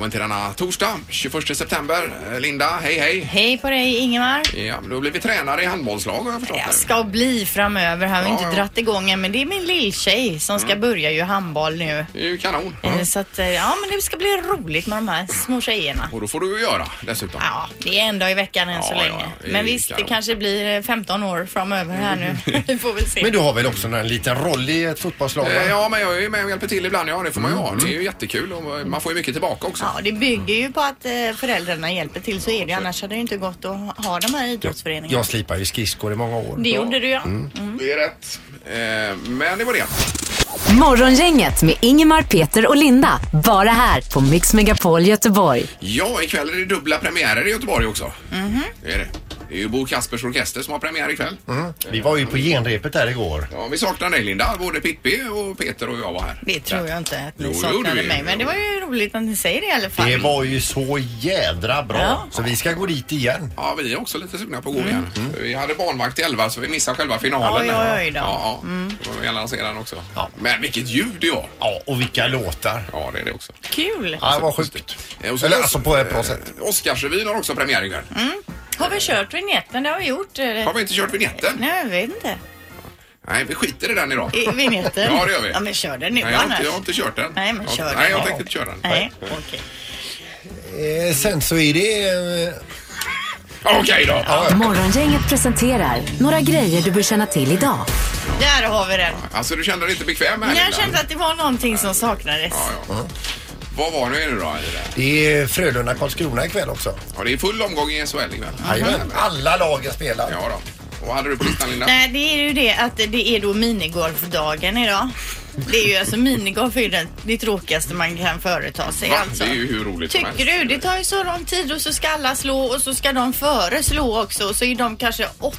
välkommen till denna torsdag 21 september. Eh, Linda, hej hej. Hej på dig Ingemar. Ja, du har blivit tränare i handbollslag har jag förstått. Jag ska bli framöver. Har vi Ja, inte ja. dratt igång än men det är min lilltjej som ska börja ju handboll nu. Det är ju kanon. Eh, Så att, eh, ja men det ska bli roligt med de här små tjejerna. Och då får du ju göra dessutom. Ja, det är en dag i veckan än så Ja, ja, länge. det men visst, det kanon. kanske blir eh, 15 år framöver här nu. vi får väl se. Men du har väl också en liten roll i ett fotbollslag? va? Ja, men jag är ju med och hjälper till ibland. Ja, det får man ju ha. Det är ju jättekul och man får ju mycket tillbaka också. Ja, det bygger ju på att eh, föräldrarna hjälper till så är det ju. Annars hade det inte gått att ha de här idrottsföreningarna. Jag slipar ju skridskor i många år. Det gjorde du ja. Det är rätt. Eh, men det var det. Morgongänget med Ingemar, Peter och Linda. Bara här på Mix Megapol Göteborg. Ja, ikväll är det dubbla premiärer i Göteborg också. Mhm. Det är det. Det är ju Bo Kaspers Orkester som har premiär ikväll. Mm. Vi var ju på genrepet där igår. Ja, vi saknar dig Linda. Både Pippi och Peter och jag var här. Det tror jag inte att ni Jo, det gjorde saknade vi. mig. Men det var ju roligt att ni säger det i alla fall. Det var ju så jädra bra. Ja. Så vi ska gå dit igen. Ja, vi är också lite sugna på att gå igen. Vi hade barnvakt till 11 så vi missade själva finalen. Mm. Oj, oj, oj då. Ja, ja. Då får vi gärna se den också. Men vilket ljud det var! Ja, och vilka låtar. Ja, det är det också. Kul. Ja, det var sjukt. Eh, och så- Eller alltså på ett bra sätt. Oscarsrevyn har också premiär ikväll. Har vi kört vignetten? Det har vi gjort. Har vi inte kört vignetten? Nej, jag vet inte. Nej, vi skiter i den idag. I vignetten? Ja, det gör vi. Ja, men kör den nu Nej, jag, har annars. inte, jag har inte kört den. Nej, men jag, kör Nej, den. jag tänkte inte köra den. Nej, okej. Eh, sen så är det... Eh, Okej då! Morgongänget presenterar några grejer du bör känna till idag. Där har vi den. Alltså, du kände dig inte bekväm här Jag Linda? kände att det var någonting som saknades. Ja, ja. Vad var det nu då? det? det är Frölunda-Karlskrona ikväll också. Ja, det är full omgång i SHL ikväll. Jajamän, alla lagen spelar. Ja då. Vad hade du på listan Linda? Nej, det är ju det att det är då minigolfdagen idag. Det är ju alltså minigolf är ju det, det tråkigaste man kan företa sig Va? alltså. Det är ju hur roligt som Tycker helst. du? Det tar ju så lång tid och så ska alla slå och så ska de före slå också och så är de kanske åtta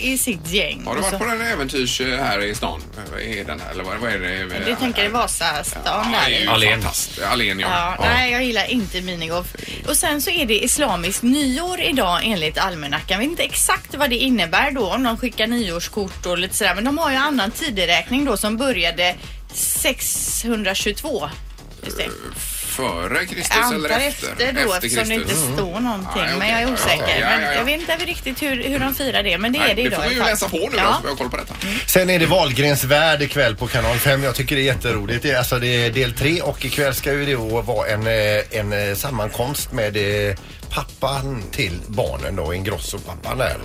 i sitt gäng. Har du varit så, på den äventyrs eh, här i stan? Är den här? Eller vad, vad är det? Du tänker i Vasastan Ja, där? Allén. ja. Ja, nej, jag gillar inte minigolf. Och sen så är det islamiskt nyår idag enligt almanackan. Jag vet inte exakt vad det innebär då om de skickar nyårskort och lite sådär. Men de har ju annan tideräkning då som började 622. Just det. Före Kristus Jag eller antar efter? efter då eftersom det inte Kristus. står någonting. Ja, okej, men jag är ja, osäker. ja, ja, Men ja. jag vet inte riktigt hur, hur de firar det. Men det Nej, är det det idag får vi i ju alla läsa fall. på nu då, så vi har koll på detta. Sen är det Wahlgrens värld ikväll på kanal 5. Jag tycker det är jätteroligt. Det är, alltså, det är del 3 och ikväll ska ju det vara en, eh, en eh, sammankomst med eh, pappan till barnen då, Ingrosso-pappan där.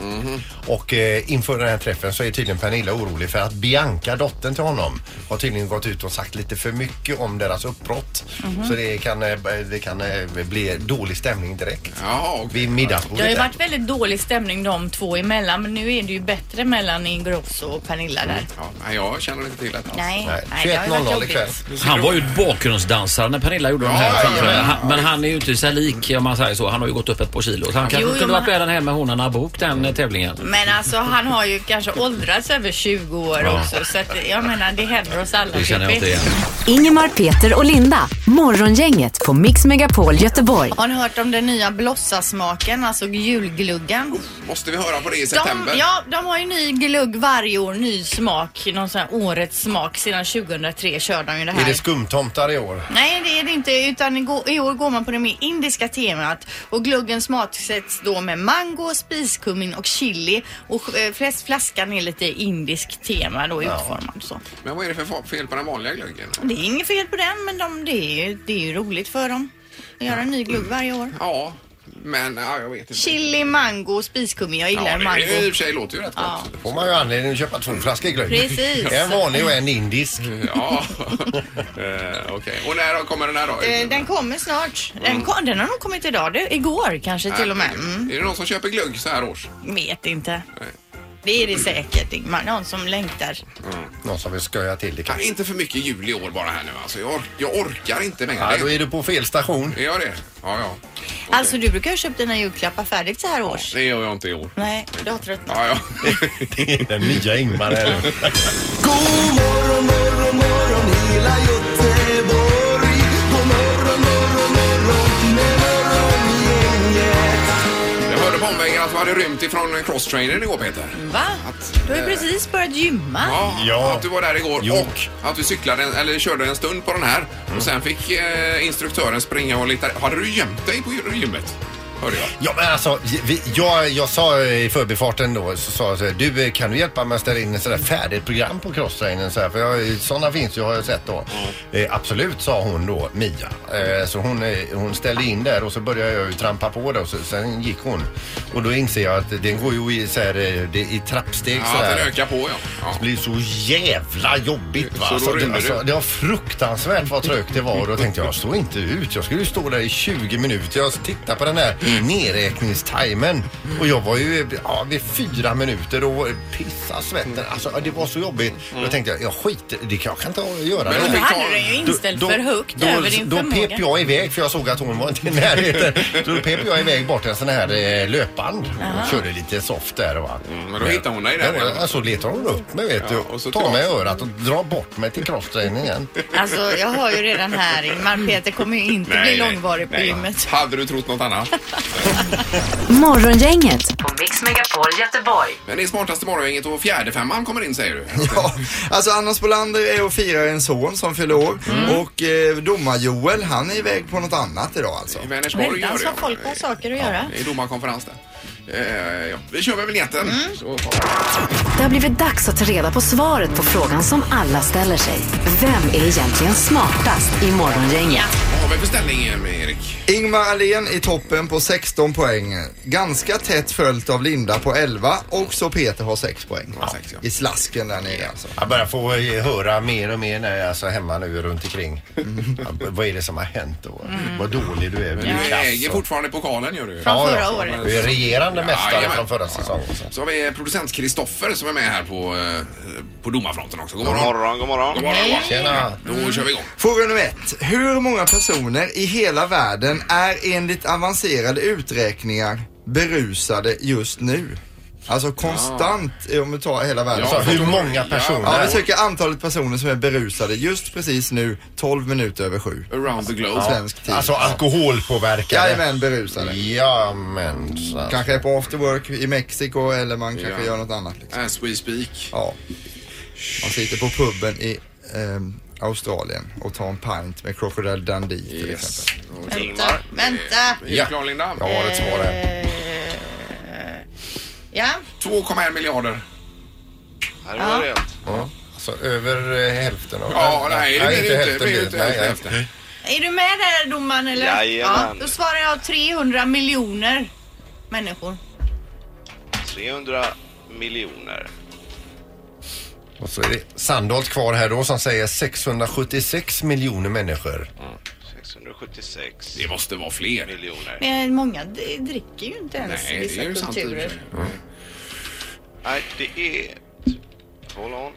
Och eh, inför den här träffen så är tydligen Pernilla orolig för att Bianca, dottern till honom, har tydligen gått ut och sagt lite för mycket om deras uppbrott. Så det kan, eh, det kan eh, bli dålig stämning direkt. Jaha, okej. Vid middagsbordet. Det har ju där. varit väldigt dålig stämning de två emellan. Men nu är det ju bättre mellan Ingrosso och Pernilla där. Ja, nej, jag känner inte till detta. alls. Nej, Nej, nej, det har ju varit 21.00 jobbigt. ikväll. Han var ju bakgrundsdansare när Pernilla gjorde de Ja, här ja, ja, ja. Han- Men han är ju inte så lik om man säger så. Han har ju gått upp ett par kilo. Så han kanske Jo, kunde varit men- med den här med honorna bok den tävlingen. Men alltså han har ju kanske åldrats över 20 år Ja. också. Så att, jag menar det händer oss alla. Det känner jag inte igen. Ingemar, Peter och Linda. Morgongänget på Mix Megapol Göteborg. Har ni hört om den nya blossasmaken, alltså julgluggan? Måste vi höra på det i De, september? ja, de har ju ny glugg varje år, ny smak, någon sån här årets smak. Sedan 2003 kör de ju det här. Är det skumtomtar i år? Nej, det är det inte. Utan i går- i år går man på det mer indiska temat. Och gluggen smaksätts då med mango, spiskummin och chili. Och eh, fläs- flaskan är lite indisk tema då utformad så. Men vad är det för fel på den vanliga glöggen? Det är inget fel på den, men de, det, är ju, det är ju roligt för dem att göra en ny glugg varje år. Ja, Men ja, jag vet inte. Chili, mango och spiskummin. Jag gillar Ja, det mango. är i och för sig låter ju rätt Ja. gott. får man ju anledning att köpa två flaskor glögg. Precis. En vanlig och en indisk. Ja, eh, okej. Och när kommer den här då? Eh, Den kommer snart. Den, kom, den har nog kommit idag. Det, igår kanske till och med. Mm. Är det någon som köper glögg så här års? Vet inte. Det är det säkert Ingmar. Någon som längtar. Någon som vill sköja till det kanske. inte för mycket jul i år bara här nu alltså. Jag, or- jag orkar inte längre. Ja, då är du på fel station. Är jag det? Ja, ja. Alltså du brukar ha köpt dina julklappar färdigt så här års. Det gör jag inte i år. Nej, du har tröttnat. Ja, ja. Det är den nya Ingmar. här. God morgon, morgon, morgon hela Göteborg. Att du hade rymt ifrån crosstrainern igår Peter. Va? Att, Du har ju eh, precis börjat gymma. Ja, Ja. att du var där igår Jo. och att du cyklade en, eller körde en stund på den här och sen fick eh, instruktören springa och lite. Hade du gömt dig på gymmet? Hörde jag. Ja men alltså, vi, jag, jag sa i förbifarten då, så sa jag så här, du kan du hjälpa mig att ställa in ett sådär färdigt program på crosstrainen så här, för jag, sådana finns ju har jag sett då. Eh, absolut sa hon då, Mia. Eh, så hon, eh, hon ställde in där och så började jag ju trampa på det och så, sen gick hon. Och då inser jag att den går ju i, så här, eh, det, i trappsteg Ja, att sådär. den ökar på ja. ja. Det blir så jävla jobbigt va. Så då Alltså, det, rymmer alltså, du? det var fruktansvärt vad trögt det var och då tänkte jag, jag står inte ut. Jag skulle ju stå där i 20 minuter. Jag tittade på den här Mm. nedräkningstimern och jag var ju ja, vid fyra minuter och pissa svetten. Alltså det var så jobbigt. Då tänkte jag, jag skiter det kan- jag kan inte göra Mm. Men det. Då hade den ju inställd för högt då, över din Då förmåga. pep jag iväg för jag såg att hon var inte i närheten. Så då pep jag iväg bort en sån här eh, löpband och körde lite soft där. Va? Mm, men då hittade hon dig där Ja, igen. alltså letar hon upp mig vet Ja, du. och så tar mig i örat och drar bort mig till crossträningen. Alltså jag har ju redan här Ingmar. Peter kommer ju inte bli långvarig på nej. gymmet. Hade du trott något annat? Morgongänget på Mix Megapol Göteborg. Men det är smartaste morgongänget och fjärde femman kommer in säger du. Ja, alltså Anna Spolander är och firar en son som fyller år och eh, domar-Joel han är iväg på något annat idag alltså. I Vänersborg gör det. folk har saker att göra. Det är domarkonferens där. Eh, ja. Vi kör med vignetten. Så, Det har blivit dags att ta reda på svaret på frågan som alla ställer sig. Vem är egentligen smartast i Morgongänget? vad har vi för ställning? Ingmar Ahlén i toppen på 16 poäng. Ganska tätt följt av Linda på 11 och så Peter har 6 poäng. Ja, ja. I slasken där nere alltså. Jag börjar få eh, höra mer och mer när jag är alltså hemma nu runt omkring. Ja, vad är det som har hänt då? Vad dålig du är. Du Du är äger fortfarande pokalen gör du. Från förra året. Du är regerande mästare Jajamän. från förra säsongen. så. Så har vi producent Kristoffer som är med här på, eh, på domarfronten också. God God morgon. morgon, god morgon. God morgon. god morgon. Tjena. Då kör vi igång. Fråga nummer ett. Hur många personer i hela världen är enligt avancerade uträkningar berusade just nu? Alltså konstant eh, om vi tar hela världen. Ja, hur många personer? Ja, vi söker antalet personer som är berusade just precis nu 12 minuter över sju. Around the globe. Svensk tid. Alltså alkoholpåverkade? Jajamän, berusade. Jajamensan. Kanske är på after work i Mexiko eller man kanske Ja. gör något annat. Liksom. As we speak. Ja. Man sitter på puben i ehm, Australien och tar en pint med Crocodile Dundee till Yes. exempel. Då- Vänta, vänta. Är du klar Linda? Jag har ett svar här. Eh, Ja, 2,1 miljarder. Här är det rätt. Ja. Alltså över eh, hälften av... Ja, nej, det blir inte inte. hälften. Det blir inte det. Nej, hälften, nej. hälften. är du med där domaren eller? Jajamän. Ja, då svarar jag 300 miljoner människor. 300 miljoner. Och så är det Sandholt kvar här då som säger 676 miljoner människor. 676 Det måste vara fler. miljoner. Men många d- dricker ju inte ens Nej, det vissa är ju sant i och för kulturer. sig. Nej, det är... Hold on.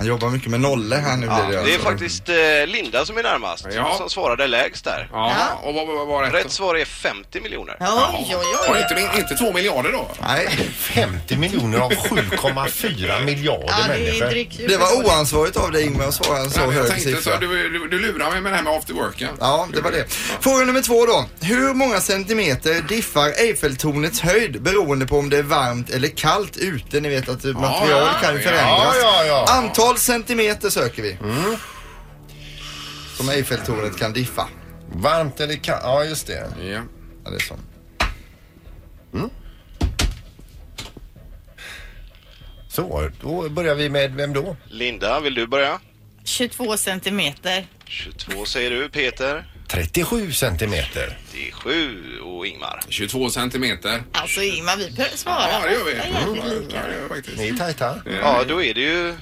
Han jobbar mycket med nollor här nu Ja, blir det, det är alltså. faktiskt eh, Linda som är närmast. Ja. Som svarade lägst där. Ja, och vad vad var rätt? Rätt svar är 50 miljoner. Oj, oj, Var oj. inte, inte två miljarder då? Nej, 50 miljoner av 7,4 miljarder Ja, det människor. det var oansvarigt av dig Ingmar att svara en så Nej, men jag hög tänkte, siffra. så, du, du, du lurar mig med det här med after work. Ja. Ja, det var det. Fråga nummer två då. Hur många centimeter diffar Eiffeltornets höjd beroende på om det är varmt eller kallt ute? Ni vet att material ja, kan ju ja, förändras. ja, ja. Antal centimeter söker vi. Som Eiffeltornet kan diffa. Varmt eller kallt? Ja, just det. Ja. Ja, det är så. Så, då börjar vi med vem då? Linda, vill du börja? 22 centimeter. 22 säger du. Peter? 37 centimeter. 37 och Ingmar. 22 centimeter. Alltså Ingmar, vi behöver svara. Ja, det gör vi. Det är jäkligt lika. Ja, det gör vi faktiskt. Ni är tajta. Ja, då är det ju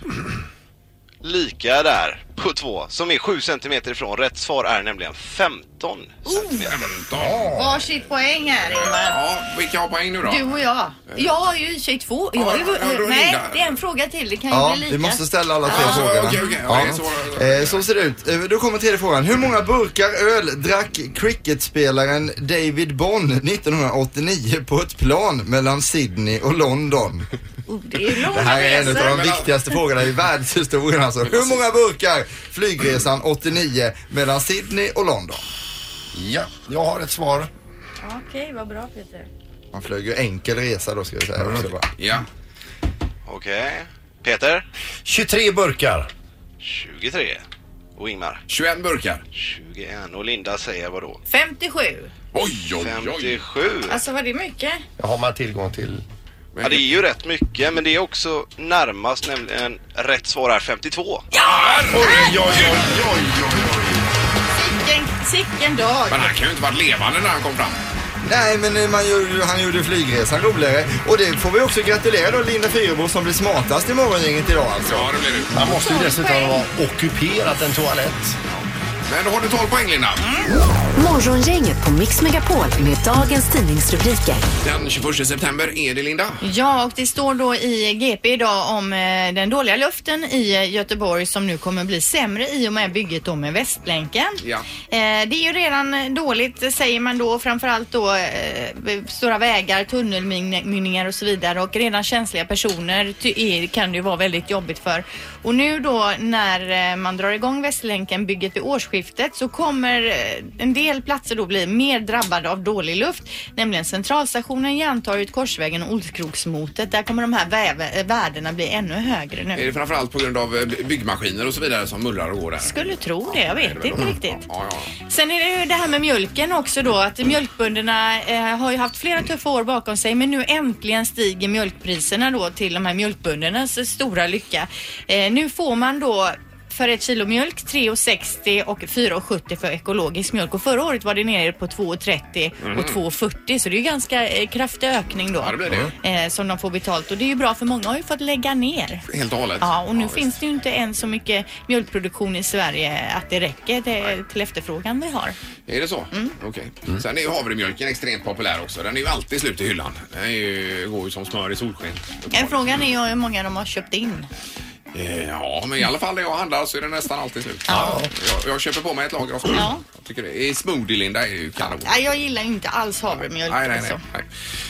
lika där på två som är 7 centimeter ifrån. Rätt svar är nämligen 15 centimeter. 15. Varsitt poäng här Ingmar. Ja, vilka har poäng nu då? Du och jag. Jag har ju i och för sig två. Jag har ju, Ja, då är nej, Linda. det är en fråga till. Det kan ju Ja, bli lika. vi måste ställa alla tre frågorna. okej, okej. Är så- Eh, Så ser det ut. Eh, Då kommer tredje frågan. Hur många burkar öl drack cricketspelaren David Bond 1989 på ett plan mellan Sydney och London? Oh, det är långa Det här är en av de viktigaste frågorna i världshistorien alltså. Hur många burkar flygresan 89 mellan Sydney och London? Ja, jag har ett svar. Okej, vad bra Peter. Man flög ju enkel resa då ska vi säga. också bara. Ja. Okej. Peter? 23 burkar. 23. Och Ingmar? 21 burkar. 21. Och Linda säger vad då? 57. Oj, oj, oj. 57. Alltså var det mycket? Har man tillgång till? Ja, det är ju rätt mycket, men det är också närmast, nämligen rätt svar är 52. Oj, oj, oj, oj, oj. Sicken, sicken dag. Men han kan ju inte varit levande när han kom fram. Nej men eh, man gjorde, han gjorde flygresan roligare. Och det får vi också gratulera då Linda Fyrebo som blir smartast i morgongänget idag alltså. Ja, det blir det. Man måste ju dessutom ha ockuperat en toalett. Men då har du 12 poäng, Linda. Morgongänget på Mix Megapol med dagens tidningsrubriker. Den 21 september är det, Linda. Ja, och det står då i GP idag om eh, den dåliga luften i eh, Göteborg som nu kommer bli sämre i och med bygget då med Västlänken. Ja. Eh, det är ju redan dåligt säger man då, framförallt då eh, stora vägar, tunnelmynningar och så vidare och redan känsliga personer är, kan det ju vara väldigt jobbigt för. Och nu då när man drar igång Västlänken bygget vid årsskiftet så kommer eh, en del platser då bli mer drabbade av dålig luft, nämligen Centralstationen, Järntorget, Korsvägen och Olskroksmotet. Där kommer de här väve- värdena bli ännu högre nu. Är det framförallt på grund av eh, byggmaskiner och så vidare som mullrar och går där? Skulle tro det, jag vet inte riktigt. Ja, ja. Sen är det ju det här med mjölken också då att mjölkbönderna eh, har ju haft flera tuffa år bakom sig men nu äntligen stiger mjölkpriserna då till de här mjölkböndernas stora lycka. Eh, nu får man då för ett kilo mjölk 3,60 och 4,70 för ekologisk mjölk och förra året var det nere på 2,30 och 2,40 så det är ju ganska eh, kraftig ökning då Ja, det blir det. eh, som de får betalt och det är ju bra för många har ju fått lägga ner. Helt och hållet. Ja, och nu Ja, finns det ju inte än så mycket mjölkproduktion i Sverige att det räcker till, till efterfrågan vi har. Är det så? Mm. Okej. Sen är ju havremjölken extremt populär också. Den är ju alltid slut i hyllan. Den är ju, går ju som smör i solsken. Eh, Frågan är ju hur många de har köpt in. Eh, Ja, men i alla fall när jag handlar så är det nästan alltid slut. Ja. Jag, jag köper på mig ett lager av smör. Ja. Jag tycker det. I smoothie, Linda, är ju kanon. Nej, jag gillar inte alls havremjölk. Nej, nej, nej. alltså.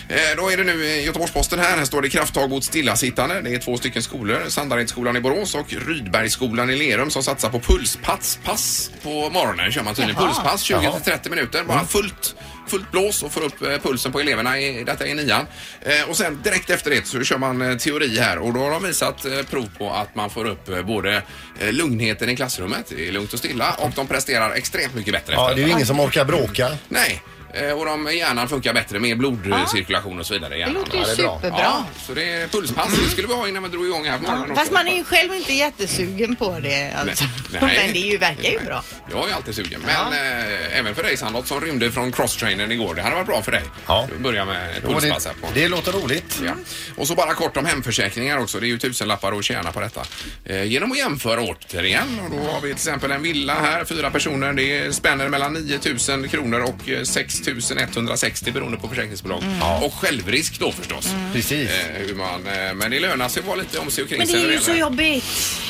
nej. Eh, Då är det nu i Göteborgs-Posten här. Här står det krafttag mot stillasittande. Det är två stycken skolor. Sandaredsskolan i Borås och Rydbergsskolan i Lerum som satsar på pulspass. Pass på morgonen kör man tydligen. Jaha. Pulspass 20 till 30 minuter. Bara fullt fullt blås och får upp eh, pulsen på eleverna. I, detta är nian. Eh, och sen direkt efter det så kör man eh, teori här och då har de visat prov på att man får upp både lugnheten i klassrummet, det är lugnt och stilla och de presterar extremt mycket bättre Ja, det är ju ingen som orkar bråka. Nej. Eh, Och de, hjärnan funkar bättre med blodcirkulation och så vidare i hjärnan. låter ju Ja, det är bra. superbra. Ja, så det är pulspass. Det skulle vi ha innan vi drog igång här på morgonen Fast också. man är ju själv inte jättesugen på det alltså. Nej. Men det är ju, verkar ju bra. Jag är alltid sugen. Men eh, även för dig Sandholt som rymde från crosstrainern igår. Det hade varit bra för dig. Ja. Du börjar med ett Jo, pulspass här det, på. det låter roligt. Ja. Och så bara kort om hemförsäkringar också. Det är ju tusenlappar att tjäna på detta. Eh, genom att jämföra återigen. Och då har vi till exempel en villa här, fyra personer. Det spänner mellan 9 000 kronor och eh, 6 160 beroende på försäkringsbolag. Och självrisk då förstås. Precis. Eh, hur man, eh, men det lönar sig att vara lite om sig och kring Men det sig. är när ju så gäller- jobbigt.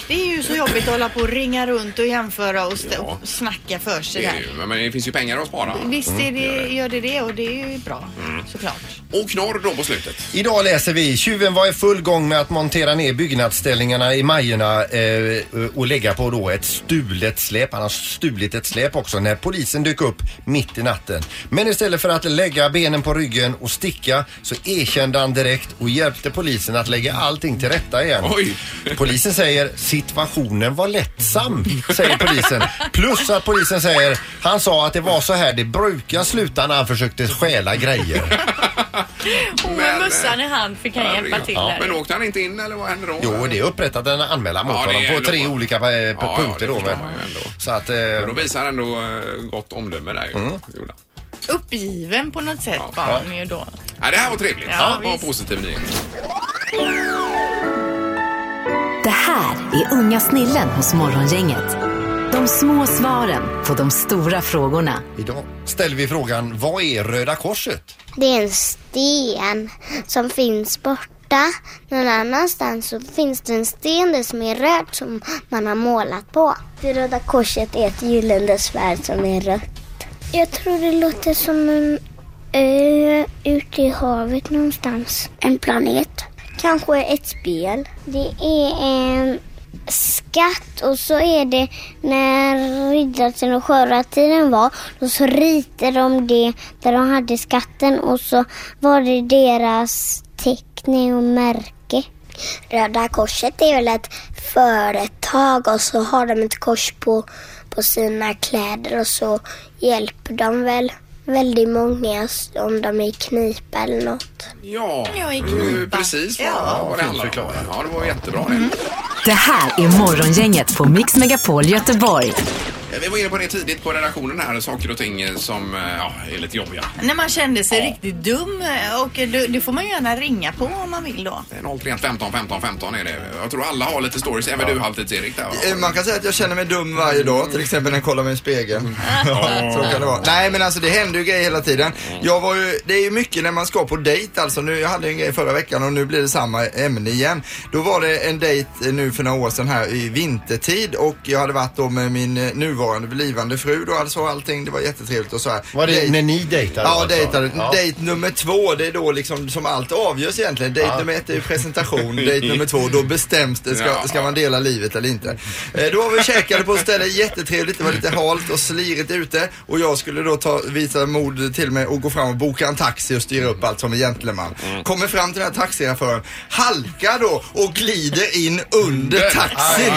Det är ju så jobbigt att hålla på och ringa runt och jämföra och, st- Ja. och snacka för sig Det är där. det ju. Men det finns ju pengar att spara. Visst är det, gör det det och det är ju bra såklart. Och knorr då på slutet. Idag läser vi tjuven var i full gång med att montera ner byggnadsställningarna i Majorna eh, och lägga på då ett stulet släp. Han har stulit ett släp också när polisen dök upp mitt i natten. Men istället för att lägga benen på ryggen och sticka så erkände han direkt och hjälpte polisen att lägga allting till rätta igen. Oj. Polisen säger situationen var lättsam, säger polisen. Plus att polisen säger han sa att det var så här det brukar sluta när han försökte stjäla grejer. Och med mössan i hand fick han hjälpa till Ja, där. men åkte han inte in eller vad hände då? Jo, det är upprättat en anmälan mot Ja, det är honom på ändå- tre olika eh, Ja, ja, punkter. det då, förstår men, man ju ändå. så att, eh, Men Då visar han ändå eh, gott omdöme där ju. Mm. Gjorde han. Uppgiven på något sätt var han ju då. Ja, det här var trevligt. Ja, det var en visst. positiv nyhet. Det här är unga snillen hos Morgongänget. De små svaren på de stora frågorna. idag ställer vi frågan, vad är Röda Korset? Det är en sten som finns borta. Någon annanstans så finns det en sten där som är röd som man har målat på. Det röda korset är ett gyllene svärd som är rött. Jag tror det låter som en ö ute i havet någonstans. En planet. Kanske ett spel. Det är en skatt och så är det när riddartiden och sjörövartiden var då så ritade de det där de hade skatten och så var det deras teckning och märke. Röda Korset är väl ett företag och så har de ett kors på, på sina kläder och så hjälper de väl väldigt många om de är i knipa eller något. Ja, Ja, i knipa. precis vad, Ja. vad det handlar om. Ja, det var jättebra det. Det här är Morgongänget på Mix Megapol Göteborg. Eh, Vi var inne på det tidigt på redaktionen här, saker och ting eh, som eh, ja, är lite jobbiga. När man kände sig riktigt dum och det, det får man ju gärna ringa på om man vill då. Eh, 031 15 15 15 är det. Jag tror alla har lite stories, även du Halvtids-Erik där va? Eh, Man kan säga att jag känner mig dum varje dag, till exempel när jag kollar mig i spegeln. Så kan det vara. Nej men alltså det händer ju grejer hela tiden. Jag var ju, det är ju mycket när man ska på dejt alltså. Nu, jag hade en grej förra veckan och nu blir det samma ämne igen. Då var det en dejt nu för några år sedan här i vintertid och jag hade varit då med min eh, nuvarande blivande fru då alltså allting. Det var jättetrevligt och så här. Var det Dejt- när ni dejtade? Ja, alltså? dejtade. Ja. Dejt nummer två, det är då liksom som allt avgörs egentligen. Dejt Ja. nummer ett är ju presentation, dejt nummer två, då bestäms det, ska, Ja. ska man dela livet eller inte. Eh, då var vi käkade på ett ställe, jättetrevligt, det var lite halt och slirigt ute och jag skulle då ta, visa mod till mig och gå fram och boka en taxi och styra upp allt som en gentleman. Kommer fram till den här taxichauffören, halkar då och glider in under taxin.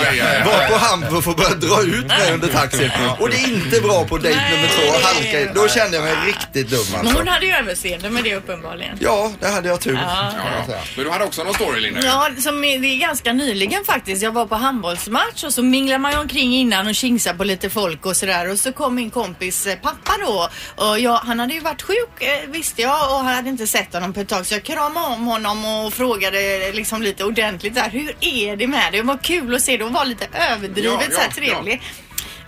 Varpå han får börja dra ut mig under taxin. Och det är inte bra på dejt nummer två, halka in. Då kände jag mig riktigt dum Men alltså. hon hade ju överseende med det uppenbarligen. Ja, det hade jag tur. Ja. Ja, ja. Men du hade också någon story Linda? Ja, som är, det är ganska nyligen faktiskt. Jag var på handbollsmatch och så minglar man ju omkring innan och kingsar på lite folk och sådär. Och så kom min kompis eh, pappa då. Och jag, han hade ju varit sjuk eh, visste jag och han hade inte sett honom på ett tag. Så jag kramade om honom och frågade eh, liksom lite ordentligt där. Hur är det med dig? Det var kul att se det och var lite överdrivet Ja, ja, så här trevlig.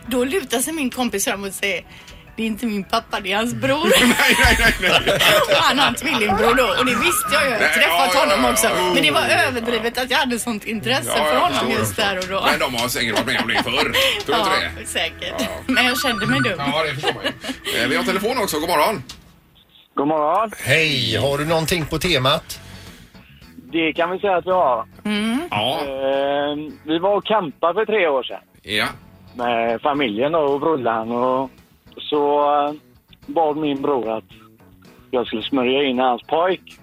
Då lutar sig min kompis fram och säger det är inte min pappa, det är hans bror. nej, nej, nej, nej. Och han har en tvillingbror då och det visste jag ju. Jag har träffat ja, ja, honom också. ja. Men det var överdrivet att jag hade sånt intresse Ja, för honom just där och då. Men de har säkert varit med om det förr. Tror du Ja, inte det? säkert. Ja. Men jag kände mig dum. Ja, det förstår man ju. Eh, Vi har telefon också, god morgon. God morgon. Hej, har du någonting på temat? Det kan vi säga att vi har. Ja. Eh, vi var och campade för tre år sedan Ja. Med familjen och brullan och så eh, bad min bror att jag skulle smörja in hans pojk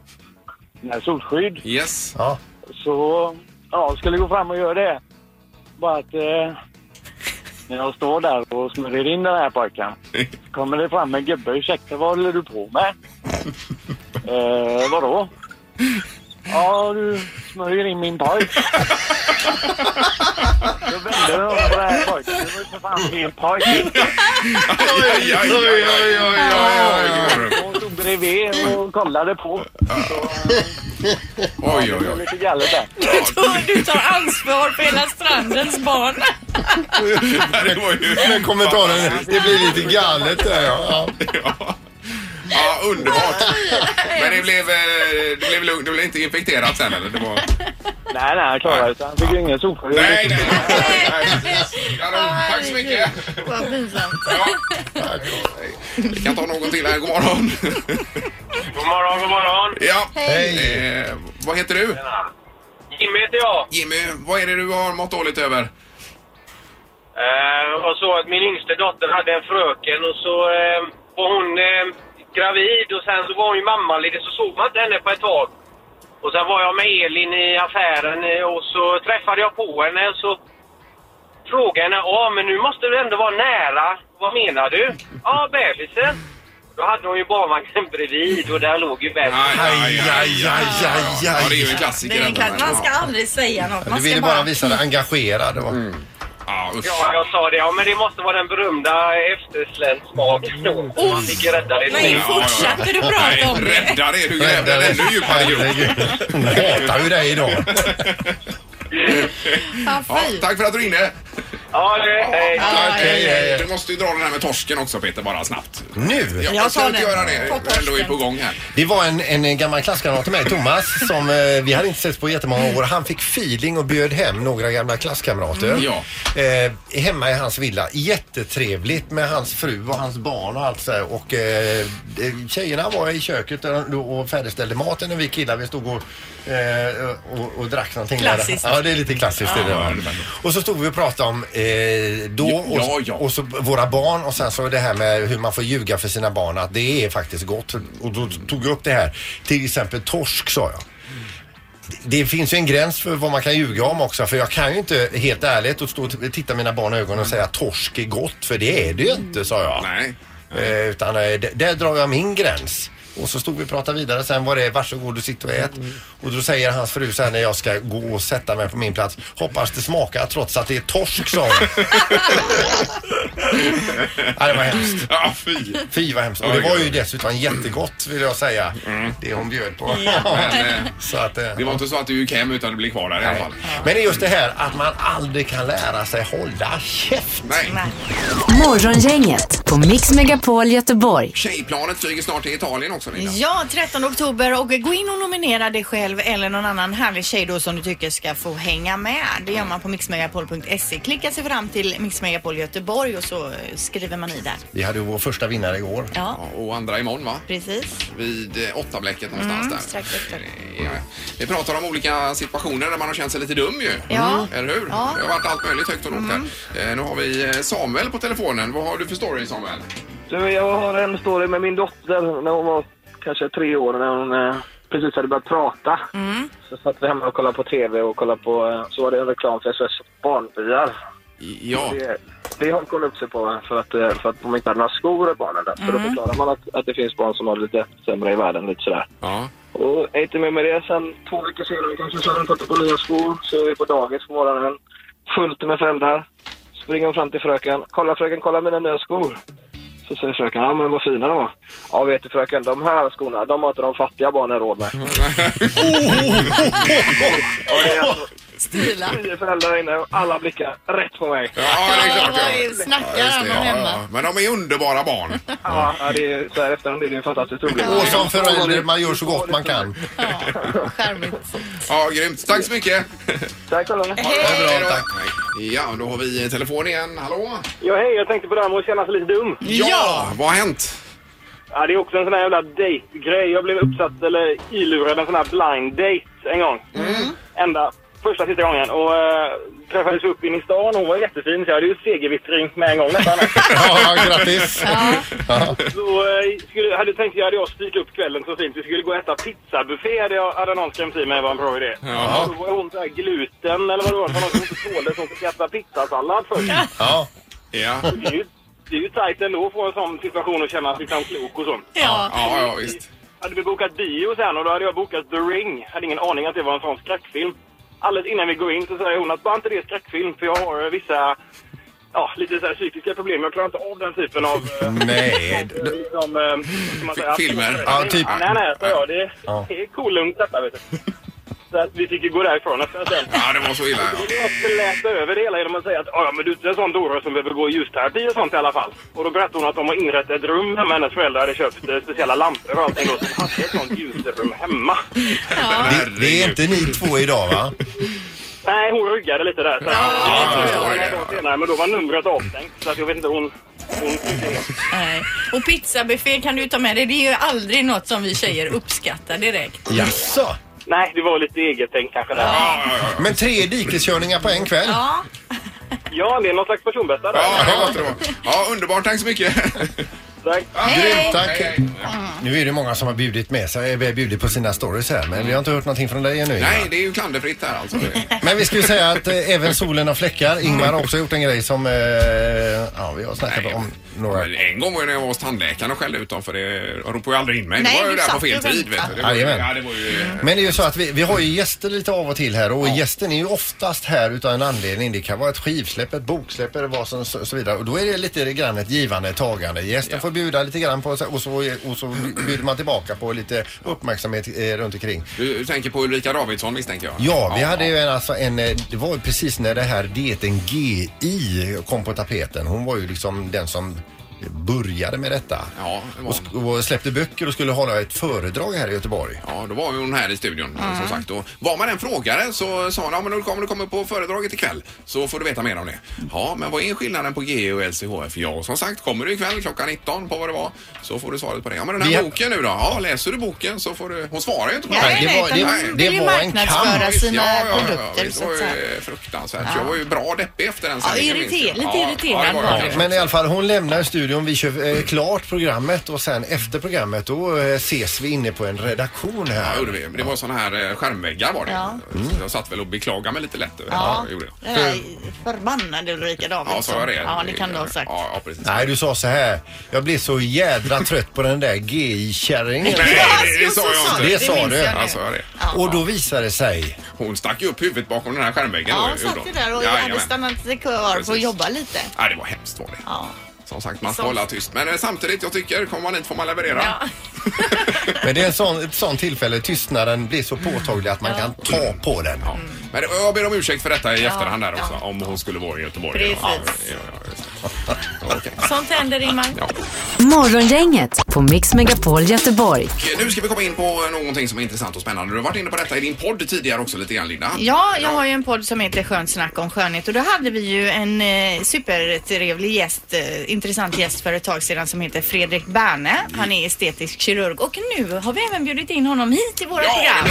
med solskydd. Yes. Ja. Så ja, skulle gå fram och göra det. Bara att eh, när jag står där och smörjer in den här pojken kommer det fram en gubbe. Ursäkta, vad håller du på med? eh, vadå? Ja, du smörjer in min pojk. Då vände de på den här pojken. Det var ju för fan fel pojk. Aj, aj, aj, aj, aj, aj. Hon stod bredvid och kollade på. Oj, oj, Det var oj. lite galet där. Du tar ansvar för hela strandens barn. Men kommentaren, det blir lite galet där ja. Ja. Underbart. Men det blev, eh, det blev lugnt. Det blev inte infekterat sen eller? Det var... Nej, nej, han klarade sig. Han fick ju ingen solskydd. Nej, nej, nej. Kanon, tack så mycket. Vad pinsamt. Ja. Vi kan ta någon till här. God morgon. God morgon, god morgon. Ja. Hej. Eh, vad heter du? Jimmy heter jag. Jimmy, vad är det du har mått dåligt över? Eh, Det var så att min yngste dotter hade en fröken och så eh, var hon eh, gravid och sen så var hon ju mammaledig så såg man inte henne på ett tag. Och sen var jag med Elin i affären eh, och så träffade jag på henne och så frågade henne, ja men nu måste du ändå vara nära. Vad menar du? Ja, bebisen. Då hade hon ju barnvagnen bredvid och där låg ju bebisen. Aj, aj, aj, aj, aj. Ja, det är ju en Det klassiker. är en ändå, klass, men- man ska aldrig säga något. Du Man ville ska bara visa dig engagerad. va? Ja, usch. Ja, jag sa det. Ja, men det måste vara den berömda efterslänsmaken då. Så Man fick rädda det. Nej, fortsatte du prata om det? Rädda det, du grävde en ännu djupare grop. Herregud. Hon hatar ju dig idag. Ja, Ja, fy. tack för att du ringde. Ja, det, hej. Tack. hej, hej. Du måste ju dra den här med torsken också Peter, bara snabbt. Nu? Ja, Jag jag ska tar inte den. göra det. Ta Du ändå är torsken. på gång här. Det var en, en gammal klasskamrat till mig, Thomas, som eh, vi hade inte sett på jättemånga år. Han fick feeling och bjöd hem några gamla klasskamrater. Mm, ja. Eh, hemma i hans villa. Jättetrevligt med hans fru och hans barn och allt så här. Och eh, eh, tjejerna var i köket och, och färdigställde maten och vi killar vi stod och, eh, och, och drack någonting. där. Klassiskt. Ja, det är lite klassiskt. det där. Och så stod vi och pratade om eh, då Ja, ja, och, ja. och så våra barn och sen så det här med hur man får ljuga för sina barn att det är faktiskt gott. Och då tog jag upp det här. Till exempel torsk sa jag. Det finns ju en gräns för vad man kan ljuga om också för jag kan ju inte helt ärligt och stå och titta mina barn i ögonen och säga att torsk är gott för det är det ju inte sa jag. Nej. Eh, utan eh, där drar jag min gräns. Och så stod vi och pratade vidare sen var det varsågod du sitter och ät. Och då säger hans fru sen när jag ska gå och sätta mig på min plats. Hoppas det smakar trots att det är torsk sa hon. ja, det var hemskt. Ja, fy. Fy vad hemskt. Och det var ju dessutom jättegott vill jag säga. Det hon bjöd på. Men, eh, så att, eh, det var inte så att du gick hem utan du blev kvar där i alla fall. Men det är just det här att man aldrig kan lära sig hålla käft. Nej. Morgongänget på Mix Megapol Göteborg. Tjejplanet flyger snart till Italien också Linda. Ja, 13 oktober och gå in och nominera dig själv eller någon annan härlig tjej då som du tycker ska få hänga med. Det gör man på mixmegapol.se. Klicka sig fram till Mix Megapol Göteborg och så eh, skriver man i där. Vi hade ju vår första vinnare igår. Ja, Och andra imorgon va? precis. Vid eh, åtta bläcket någonstans Mm, där. strax efter. Ja, ja. Vi pratar om olika situationer där man har känt sig lite dum ju. Ja. Eller hur? Ja. Det har varit allt möjligt högt och lågt här. Eh, Nu har vi eh, Samuel på telefonen. Vad har du för story Samuel? Du, jag har en story med min dotter när hon var kanske tre år när hon eh, precis hade börjat prata. Så satt vi hemma och kollade på TV och kollade på, eh, så var det en reklam för SOS Barnbyar. Ja. Det, det hakade hon upp sig på för att, eh, för att de inte hade några skor barnen där. Så då förklarar man att, att det finns barn som har det lite sämre i världen lite sådär. Ja. Och är inte med med det. Sen två veckor senare kanske så har de fått på nya skor. Så är vi på dagis på morgonen. Fullt med föräldrar. Springer fram till fröken. Kolla fröken, kolla mina nya skor. Så säger fröken, ja men vad fina de var. Ja vet du fröken, de här skorna, de har inte de fattiga barnen råd med. Och det är alltså Stila. tio föräldrar inne och alla blickar rätt på mig. Ja, det är klart. vad Ja. är- snackar Ja, han det, om ja, hemma? ja. Men de är underbara barn. Ja, ja, det är, så här efterhand är det ju fantastiskt roligt. Och som förälder, man gör så gott man kan. Charmigt. Ja, grymt. Tack så mycket. Tack så mycket. Hej. Tack. Ja, då har vi telefon igen. Hallå? Ja hej, jag tänkte på det här med att känna sig lite dum. Ja! Vad har hänt? Ja, det är också en sån här jävla date-grej. Jag blev uppsatt, eller ilurad en sån här blind date en gång. Ända första sista gången. Och äh, träffades upp in i stan. Hon var jättefin, så jag hade ju segervittring med en gång nästan. Ja, grattis. Ja. Så äh, skulle, hade tänkt jag hade jag styrt upp kvällen så fint. Vi skulle gå och äta pizzabuffé hade, jag, hade någon skrämt i mig var en bra idé. Ja. Då var hon så här gluten eller vad det var för något som inte tålde. Så hon fick äta pizzasallad först. Ja. Ja. Det är ju, det är ju tajt ändå att få en sån situation och känna sig liksom klok och så. Ja. Ja, ja, visst. hade vi bokat bio sen och då hade jag bokat The Ring. Hade ingen aning att det var en sån skräckfilm. Alldeles innan vi går in så säger hon att bara inte det är skräckfilm för jag har eh, vissa Ja, lite så här psykiska problem. Jag klarar inte av den typen av... eh, Nej. liksom, eh, man säga, Filmer. Ja, typ. Nej, nej, så Ja. det är cool lugnt detta, vet du. Så att vi fick ju gå därifrån efter sen. Ja, det var så illa. Och då jag släta över det hela genom att säga att ja, men du är en sån dåre som behöver gå i ljusterapi och sånt i alla fall. Och då berättade hon att de har inrett ett rum hemma. Hennes föräldrar hade köpt eh, speciella lampor och allting då som hade ett sånt ljusrum hemma. Det, det är inte ni två idag va? Nej, hon ryggade lite där. Så ja, jag förstår ja, det. dagar senare, men då var numret avstängt. Så att jag vet inte, hon... hon Nej. Och pizzabuffé kan du ta med dig. Det är ju aldrig något som vi tjejer uppskattar direkt. Jaså? Nej, det var lite eget tänk kanske där. Ja. Men tre dikeskörningar på en kväll? Ja. det är någon slags personbästa där. Ja, det måste det vara. Ja, underbart. Tack så mycket. Tack. Grymt, tack. Nu är det många som har bjudit med sig, eh, bjudit på sina stories här men vi har inte hört någonting från dig ännu. Ingmar. Nej, det är ju klanderfritt här alltså. Men vi skulle säga att eh, även solen har fläckar. Ingmar har också gjort en grej som, eh, ja vi har snackat om några. Men En gång var det när jag var hos tandläkaren och skällde ut dem för det de ropade ju aldrig in mig. Nej, det var ju du där på satt fel tid. Vet väntade. du. Det var ju, Jajamän. ja, det var ju, Men det är ju så att vi, vi har ju gäster lite av och till här och gästen är ju oftast här utan en anledning. Det kan vara ett skivsläpp, ett boksläpp eller vad som så, så vidare. Och då är det lite grann ett givande tagande. Gästen får bjuda lite grann på och så, och så bjuder man tillbaka på lite uppmärksamhet eh, runt omkring. du, du tänker på Ulrika Davidsson misstänker jag? Ja, vi hade ju en, alltså en, eh, det var ju precis när det här dieten GI kom på tapeten. Hon var ju liksom den som började med detta. Ja, det var och, sk- och släppte böcker och skulle hålla ett föredrag här i Göteborg. Ja, då var ju hon här i studion Mm. som sagt. Och var man en frågare så sa hon, ja men nu kommer du komma på föredraget ikväll så får du veta mer om det. Ja, men vad är skillnaden på GE och LCHF? Ja, som sagt, kommer du ikväll klockan 19 på vad det var så får du svaret på det. Ja, men den här Vi har- boken nu då? Ja, läser du boken så får du... Hon svarar ju inte på Nej, det. det var- det- Nej. det var en kamp. sina ja, ja, produkter, Ja, visst, det var ju fruktansvärt. Ja. Jag var ju bra deppig efter den Ja, sändningen, irriter- minns jag. lite Ja, irriterad ja, det var var jag. Men i alla fall, hon lämnar studion. Vi kör eh, klart programmet och sen efter programmet då eh, ses vi inne på en redaktion här. Ja, gjorde vi. Det var såna här eh, skärmväggar var det. Ja. Så Jag satt väl och beklagade mig lite lätt över Ja. det. Gjorde jag. Den förbannade Ulrika Davidsson. Ja, sa jag det? Ja, det kan du ha sagt. Ja, ja precis. Nej, du sa så här. Jag blev så jädra trött på den där GI-kärringen. Nej, det, det sa jag inte. Det sa du. Ja, sa jag det. Och då visade det sig. Hon stack ju upp huvudet bakom den här skärmväggen. Ja, då, hon satt ju där och Jajamän. hade stannat kvar för att Precis. jobba lite. Ja, det var hemskt var det. Ja. Som sagt, man ska hålla tyst. Men eh, samtidigt, jag tycker, kommer man hit får man leverera. Ja. Men det är en sån, ett sånt tillfälle. Tystnaden blir så påtaglig att man kan ta på den. Men det- jag ber om ursäkt för detta i Ja, efterhand där ja. också. Om hon skulle vara i Göteborg. Precis. Ja, ja, ja, just det. Sånt händer Ingmar. Morgongänget på Mix Megapol Göteborg. Nu ska vi komma in på någonting som är intressant och spännande. Du har varit inne på detta i din podd tidigare också lite grann Linda. Ja, jag har ju en podd som heter Skönt snack om skönhet och då hade vi ju en eh, supertrevlig gäst, eh, intressant gäst för ett tag sedan som heter Fredrik Berne. Han är estetisk kirurg och nu har vi även bjudit in honom hit till våra program.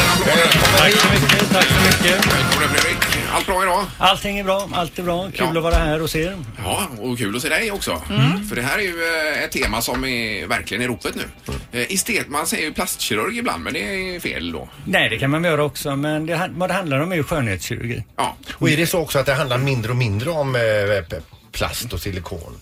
Tack så mycket. Tack så mycket. Välkommen Fredrik. Allt bra idag? Allting är bra. Allt är bra. Kul Ja. att vara här och se er. Ja, och kul att se dig också. Mm. För det här är ju eh, ett tema som är verkligen i ropet nu. Eh, Estet, man säger ju plastkirurg ibland, men det är fel då. Nej, det kan man göra också, men det, han- vad det handlar om är ju skönhetskirurgi. Ja. Och är det så också att det handlar mindre och mindre om eh, p- plast och silikon?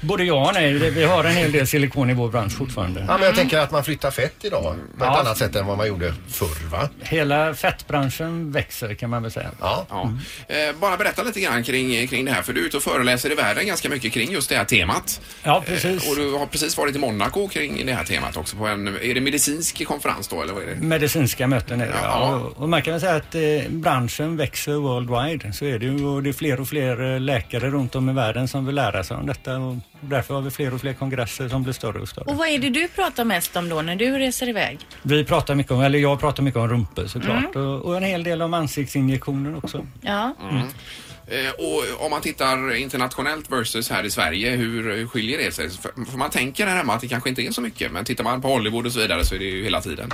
Både ja och nej. Vi har en hel del silikon i vår bransch fortfarande. Ja, men jag tänker att man flyttar fett idag på ett Ja. annat sätt än vad man gjorde förr va? Hela fettbranschen växer kan man väl säga. Ja. Ja. Eh, bara berätta lite grann kring, kring det här, för du är ute och föreläser i världen ganska mycket kring just det här temat. Ja, precis. Eh, och du har precis varit i Monaco kring det här temat också. På en, är det medicinsk konferens då, eller vad är det? Medicinska möten är det. Ja. Ja. Och- Och man kan väl säga att eh, branschen växer worldwide. Så är det ju. Och det är fler och fler eh, läkare runt om i världen som vill lära sig om detta. Och därför har vi fler och fler kongresser som blir större och större. Och vad är det du pratar mest om då när du reser iväg? Vi pratar mycket om, eller jag pratar mycket om rumpor såklart. Mm. Och, och en hel del om ansiktsinjektioner också. Ja. Mm. Eh, och om man tittar internationellt versus här i Sverige, hur, hur skiljer det sig? För, för man tänker här hemma att det kanske inte är så mycket, men tittar man på Hollywood och så vidare så är det ju hela tiden.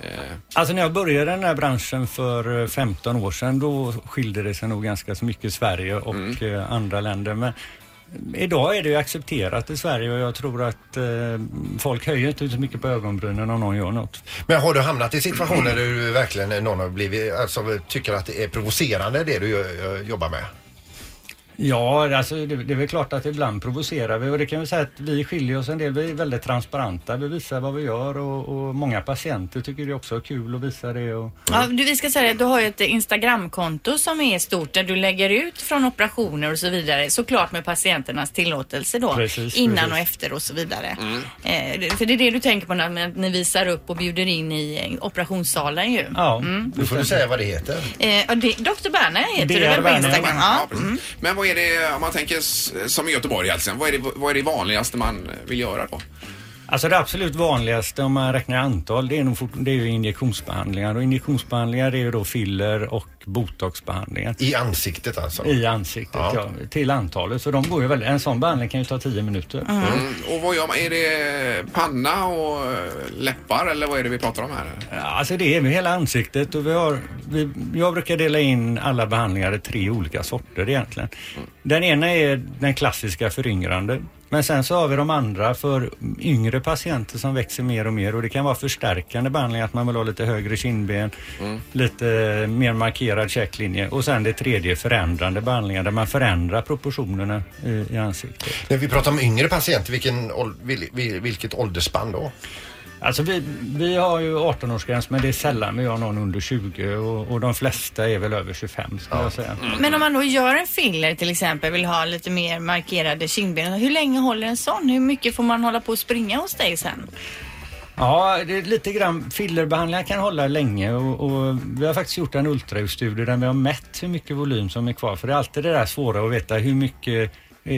Eh, Alltså när jag började den här branschen för eh, 15 år sedan då skilde det sig nog ganska så mycket Sverige och Mm. eh, andra länder. Men idag är det ju accepterat i Sverige och jag tror att eh, folk höjer inte så mycket på ögonbrynen om någon gör något. Men har du hamnat i situationer där du verkligen eh, någon har blivit, alltså tycker att det är provocerande det du eh, jobbar med? Ja, alltså det, det är väl klart att ibland provocerar vi och det kan vi säga att vi skiljer oss en del. Vi är väldigt transparenta. Vi visar vad vi gör och, och många patienter tycker det också är kul att visa det. Och, Ja, du, vi ska säga att du har ju ett Instagramkonto som är stort där du lägger ut från operationer och så vidare. Såklart med patienternas tillåtelse då. Precis, innan precis. och efter och så vidare. Eh, det- för det är det du tänker på när, när ni visar upp och bjuder in i eh, operationssalen ju. Ja, Mm. Nu får du säga vad det heter. Eh, och det, Dr. Berner heter Det väl på. Instagram? Ja. Mm. Men vad är det, om man tänker som i Göteborg alltså, vad är, det, vad är det vanligaste man vill göra då? Alltså det absolut vanligaste om man räknar antal det är, nog fort, det är ju injektionsbehandlingar och injektionsbehandlingar är ju då filler och botoxbehandlingar. I ansiktet alltså? I ansiktet Ja. ja. till antalet. Så de går ju väldigt, en sån behandling kan ju ta 10 minuter. Mm. Och vad gör man? Är det panna och eh, läppar eller vad är det vi pratar om här? Alltså det är med hela ansiktet och vi har, vi, jag brukar dela in alla behandlingar i tre olika sorter egentligen. Den ena är den klassiska föryngrande Men sen så har vi de andra för yngre patienter som växer mer och mer och det kan vara förstärkande behandling att man vill ha lite högre kindben, lite mer markerad checklinje och sen det tredje förändrande behandlingar där man förändrar proportionerna i, i ansiktet. När vi pratar om yngre patienter, vilken, ål- vil, vil, vilket åldersspann då? Alltså vi, vi har ju 18-årsgräns men det är sällan vi har någon under 20 och, och de flesta är väl över 25 skulle jag säga. Men om man då gör en filler till exempel, vill ha lite mer markerade kindben. Hur länge håller en sån? Hur mycket får man hålla på och springa hos dig sen? Ja, det är lite grann. Fillerbehandlingar kan hålla länge och, och vi har faktiskt gjort en ultraljudstudie där vi har mätt hur mycket volym som är kvar. För det är alltid det där svåra att veta hur mycket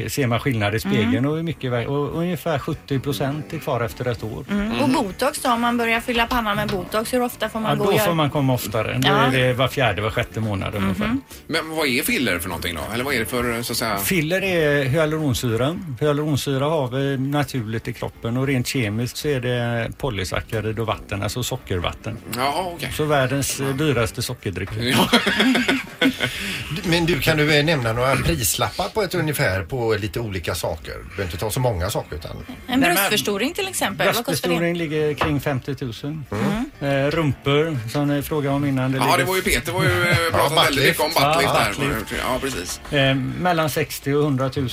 ser man skillnad i spegeln Mm. och hur mycket, och ungefär 70 procent är kvar efter ett år. Mm. Och botox då, om man börjar fylla pannan med botox, hur ofta får man Ja, gå och då göra? får man komma oftare. Då Ja. är det var fjärde, var sjätte månad ungefär. Men vad är filler för någonting då? Eller vad är det för så att säga? Filler är hyaluronsyra. Hyaluronsyra har vi naturligt i kroppen och rent kemiskt så är det polysackarid och vatten, alltså sockervatten. Jaha, okej. Så världens eh, dyraste sockerdryck. Men du, kan du eh, nämna några prislappar på ett ungefär på lite olika saker? Du behöver inte ta så många saker utan... En bröstförstoring till exempel, vad kostar det? ligger kring 50 000. Eh, rumpor som ni frågade om innan. Ja, ligger- det var ju Peter var ju eh, pratat Ja, väldigt mycket om buttlift Ja, buttlift. Ja, precis. Eh, mellan 60 och 100 000.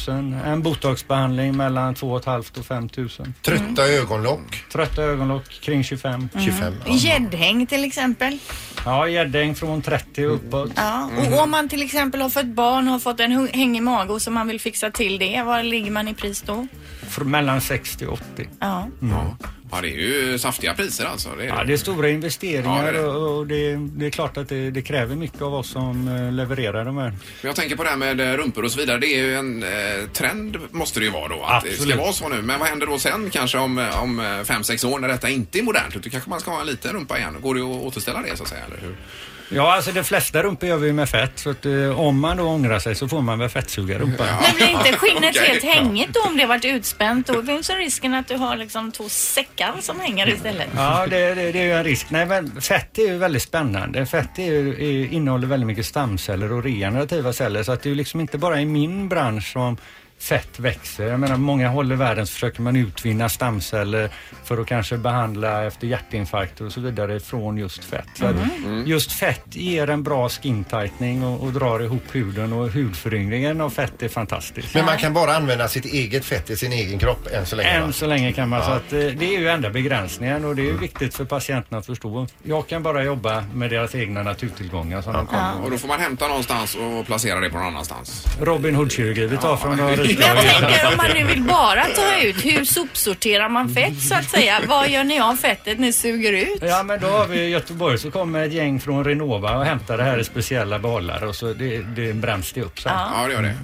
En botoxbehandling mellan 2 500 och 5 000. Trötta ögonlock? Trötta ögonlock kring 25. Mm. Gäddhäng till exempel. Ja, gäddhäng från 30 och uppåt. Ja. Mm. Och om man till exempel har fått barn och har fått en hängig mage och så man vill fixa till det, var ligger man i pris då? För mellan 60 och 80. Ja. Ja, det är ju saftiga priser alltså. Det är Ja, det är stora investeringar Ja, det är det. och det, det är klart att det, det kräver mycket av oss som eh, levererar de här. Men jag tänker på det här med eh, rumpor och så vidare. Det är ju en eh, trend måste det ju vara då. Att det Absolut. ska vara så nu. Men vad händer då sen kanske om, eh, om fem, sex år när detta inte är modernt? Då kanske man ska ha en liten rumpa igen. Går det att återställa det så att säga? Eller hur? Ja, alltså de flesta rumpor gör vi med fett så att eh, om man då ångrar sig så får man väl fettsuga rumpan. Men blir inte skinnet Okej. helt hängigt då om det har varit utspänt? Då finns ju risken att du har liksom två säckar som hänger istället. Ja, det, det, det är ju en risk. Nej, men fett är ju väldigt spännande. Fett är ju, är, innehåller väldigt mycket stamceller och regenerativa celler så att det är ju liksom inte bara i min bransch som fett växer. Jag menar, många håll i världen så försöker man utvinna stamceller för att kanske behandla efter hjärtinfarkter och så vidare från just fett. Så att Just fett ger en bra skin tightening och, och drar ihop huden och hudföryngringen av fett är fantastisk. Men man kan bara använda sitt eget fett i sin egen kropp än så länge? Än va? så länge kan man. Ja. Så att, eh, det är ju enda begränsningen och det är ju viktigt för patienten att förstå. Jag kan bara jobba med deras egna naturtillgångar som de kommer. Och då får man hämta någonstans och placera det på någon annanstans. Robin Hood-kirurgi. Vi tar från Men jag tänker om man nu vill bara ta ut, hur sopsorterar man fett så att säga? Vad gör ni av fettet ni suger ut? Ja men då har vi i Göteborg så kommer ett gäng från Renova och hämtar det här i speciella balar och så det, det bränns det upp sen. Ja, det gör det.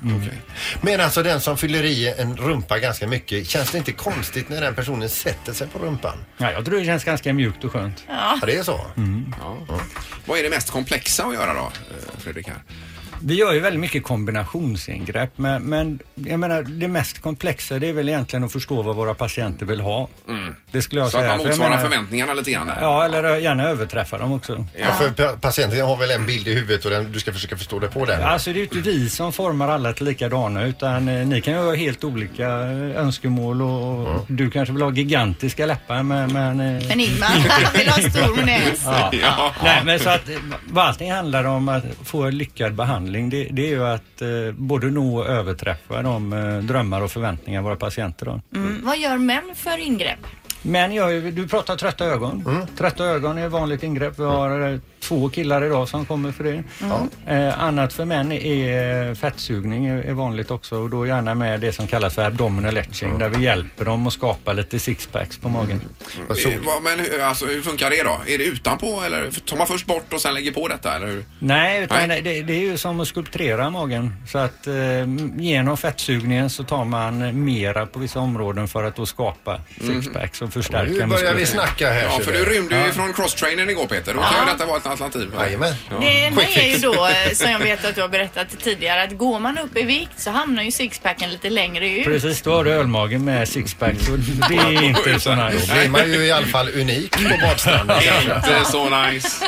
Men alltså den som fyller i en rumpa ganska mycket, känns det inte konstigt när den personen sätter sig på rumpan? Ja, jag tror det känns ganska mjukt och skönt. Ja. Ja, det är så? Ja. Vad är det mest komplexa att göra då, eh, Fredrik? Här? Vi gör ju väldigt mycket kombinationsingrepp men, men jag menar det mest komplexa det är väl egentligen att förstå vad våra patienter vill ha. Det skulle jag Så att säga. man För jag motsvarar menar- förväntningarna lite grann. där. Ja, eller gärna överträffa dem också. Ja. för pa- patienten har väl en bild i huvudet och den, du ska försöka förstå det på den? Alltså det är ju inte vi som formar alla till likadana utan eh, ni kan ju ha helt olika önskemål och och du kanske vill ha gigantiska läppar men... Men, eh, Men Ingmar vill ha stor näs. Ja. Ja. Nej men så att vad allting handlar om att få en lyckad behandling det, det är ju att eh, både nå och överträffa de eh, drömmar och förväntningar våra patienter har. Mm. Vad gör män för ingrepp? Men jag, du pratar trötta ögon. Trötta ögon är ett vanligt ingrepp. Vi har eh, två killar idag som kommer för det. Eh, annat för män är eh, fettsugning är, är vanligt också och då gärna med det som kallas för abdominal etching där vi hjälper dem att skapa lite sixpacks på magen. Eh, vad- Men hur, alltså, hur funkar det då? Är det utanpå eller tar man först bort och sen lägger på detta? Eller hur? Nej, utan Nej. Det, det är ju som att skulptera magen. Så att eh, genom fettsugningen så tar man mera på vissa områden för att då skapa Mhm. sixpacks förstärka Nu börjar vi snacka här. Ja, för du. du rymde ju Ja. ifrån crosstrainern igår Peter. Då kan Ja. ju detta vara ett alternativ. Jajamän. Ja. Det är ju då, eh, som jag vet att du har berättat tidigare, att går man upp i vikt så hamnar ju sixpacken lite längre ut. Precis, då har du ölmage med sixpack. Så det är inte så Då nice. blir man ju i alla fall unik på badstranden. Inte så nice.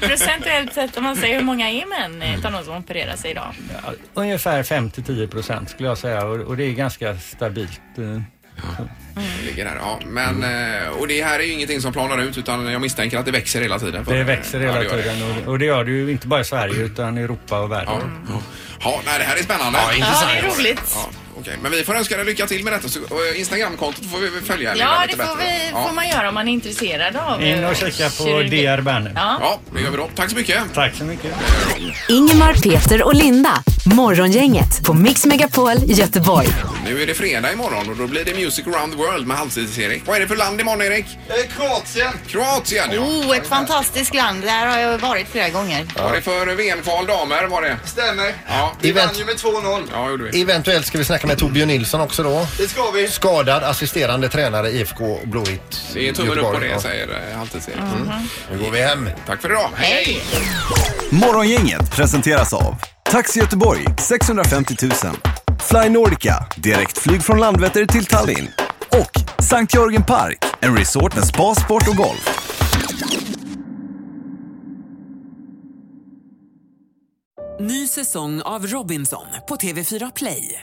Procentuellt sett om man säger hur många är män utav de som opererar sig idag? Ja, Ungefär 5-10 procent skulle jag säga och, det är ganska stabilt. eh. Ligger där, ja. Men, eh, och det här är ju ingenting som planar ut utan jag misstänker att det växer hela tiden. för- Det växer Ja, hela det gör det. tiden och, och det gör det ju inte bara i Sverige utan i Europa och världen. Ja, ja nej, det här är spännande. Ja, intressant. Ja, det är roligt. Ja, okej. Men vi får önska dig lycka till med detta. Så, och Instagramkontot får vi väl följa Ja, det får, bättre vi. Ja. får man göra om man är intresserad av In och eh, kika på kirurgi. DR Banner. Ja. Ja, det gör vi då. Tack så mycket. Tack så mycket. Ingemar, Peter och Linda. Morgongänget på Mix Megapol Göteborg. Nu är det fredag imorgon och då blir det Music around the world med halvtids-Erik. Vad är det för land imorgon Erik? Kroatien. Kroatien ja. Oh, ett fantastiskt land. Där har jag varit flera gånger. Var det för VM-kval damer var det? Stämmer. Ja. Vi Event- vann ju med 2-0. Ja, gjorde vi. Eventuellt ska vi snacka med Torbjörn Nilsson också då. Det ska vi. Skadad assisterande tränare IFK Blåvitt. Det är tummen upp på det Ja. säger eh, halvtids-Erik. Nu går vi hem. Tack för idag. Hej! Morgongänget presenteras av Taxi Göteborg 650 000 Fly Nordica, direktflyg från Landvetter till Tallinn och Sankt Jörgen Park, en resort med spa, sport och golf. Ny säsong av Robinson på TV4 Play.